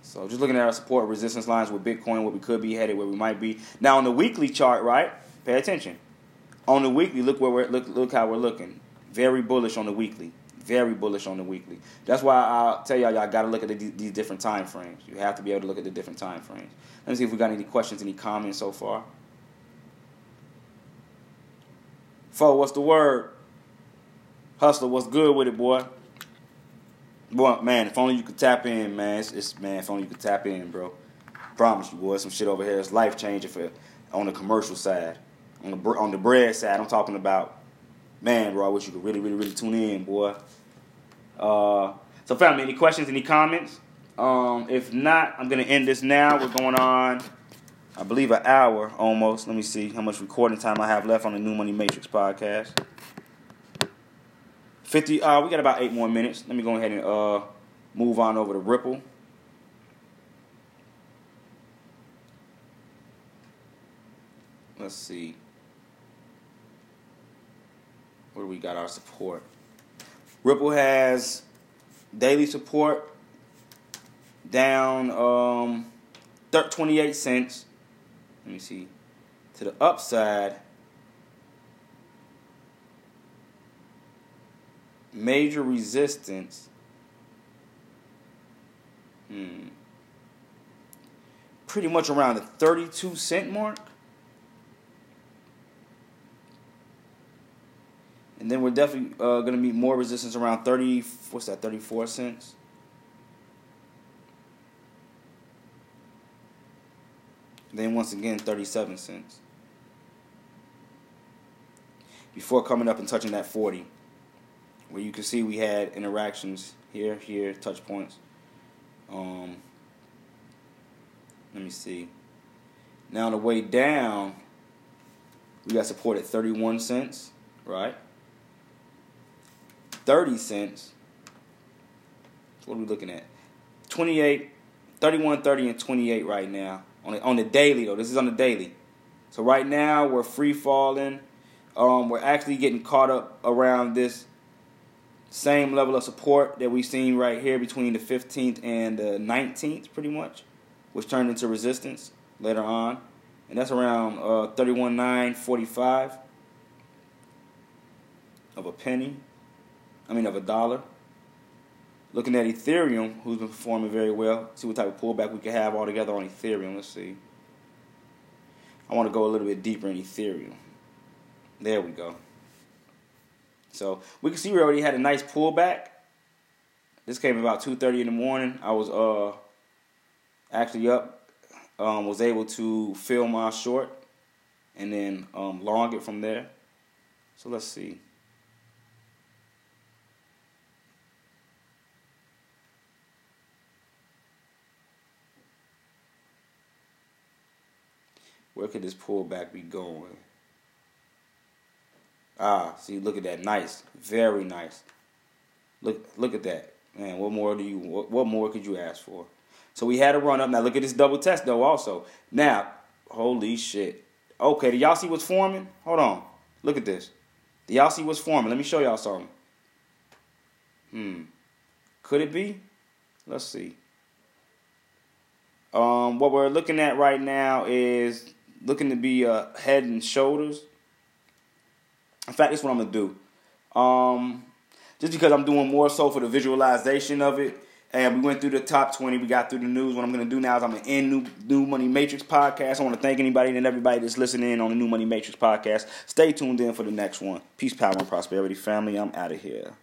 So just looking at our support resistance lines with Bitcoin, where we could be headed, where we might be. Now on the weekly chart, right? Pay attention. On the weekly, look where we're look look how we're looking. Very bullish on the weekly. Very bullish on the weekly. That's why I tell y'all y'all got to look at the, these different time frames. You have to be able to look at the different time frames. Let me see if we got any questions, any comments so far. Fo, what's the word? Hustler, what's good with it, boy? Boy, man, if only you could tap in, man. It's, it's man, if only you could tap in, bro. Promise you, boy, some shit over here is life changing for on the commercial side, on the on the bread side. I'm talking about, man, bro. I wish you could really, really, really tune in, boy. Uh, so, family, any questions, any comments? Um, if not, I'm gonna end this now. We're going on, I believe, an hour almost. Let me see how much recording time I have left on the New Money Matrix podcast. Fifty. Uh, we got about eight more minutes. Let me go ahead and uh, move on over to Ripple. Let's see. Where we got our support? Ripple has daily support down um, 28 cents. Let me see. To the upside, major resistance. Hmm. Pretty much around the 32 cent mark. And then we're definitely uh, going to meet more resistance around 30, what's that, 34 cents? Then once again, 37 cents. Before coming up and touching that 40 where you can see we had interactions here, here, touch points. Um, let me see. Now on the way down, we got support at 31 cents, right? 30 cents. What are we looking at? 28, 31, 30, and 28 right now. On the, on the daily, though. This is on the daily. So right now, we're free falling. Um, we're actually getting caught up around this same level of support that we've seen right here between the 15th and the 19th, pretty much, which turned into resistance later on. And that's around uh, 31.945 of a penny. I mean, of a dollar. Looking at Ethereum, who's been performing very well. See what type of pullback we can have altogether on Ethereum. Let's see. I want to go a little bit deeper in Ethereum. There we go. So we can see we already had a nice pullback. This came about 2:30 in the morning. I was uh actually up, um, was able to fill my short, and then um, long it from there. So let's see. Where could this pullback be going? Ah, see, look at that. Nice. Very nice. Look look at that. Man, what more do you what, what more could you ask for? So we had a run up. Now look at this double test though also. Now, holy shit. Okay, do y'all see what's forming? Hold on. Look at this. Do y'all see what's forming? Let me show y'all something. Hmm. Could it be? Let's see. Um, what we're looking at right now is looking to be uh, head and shoulders. In fact, that's what I'm gonna do. Um, just because I'm doing more so for the visualization of it, and we went through the top 20, we got through the news. What I'm gonna do now is I'm gonna end new New Money Matrix podcast. I want to thank anybody and everybody that's listening on the New Money Matrix podcast. Stay tuned in for the next one. Peace, power, and prosperity, family. I'm out of here.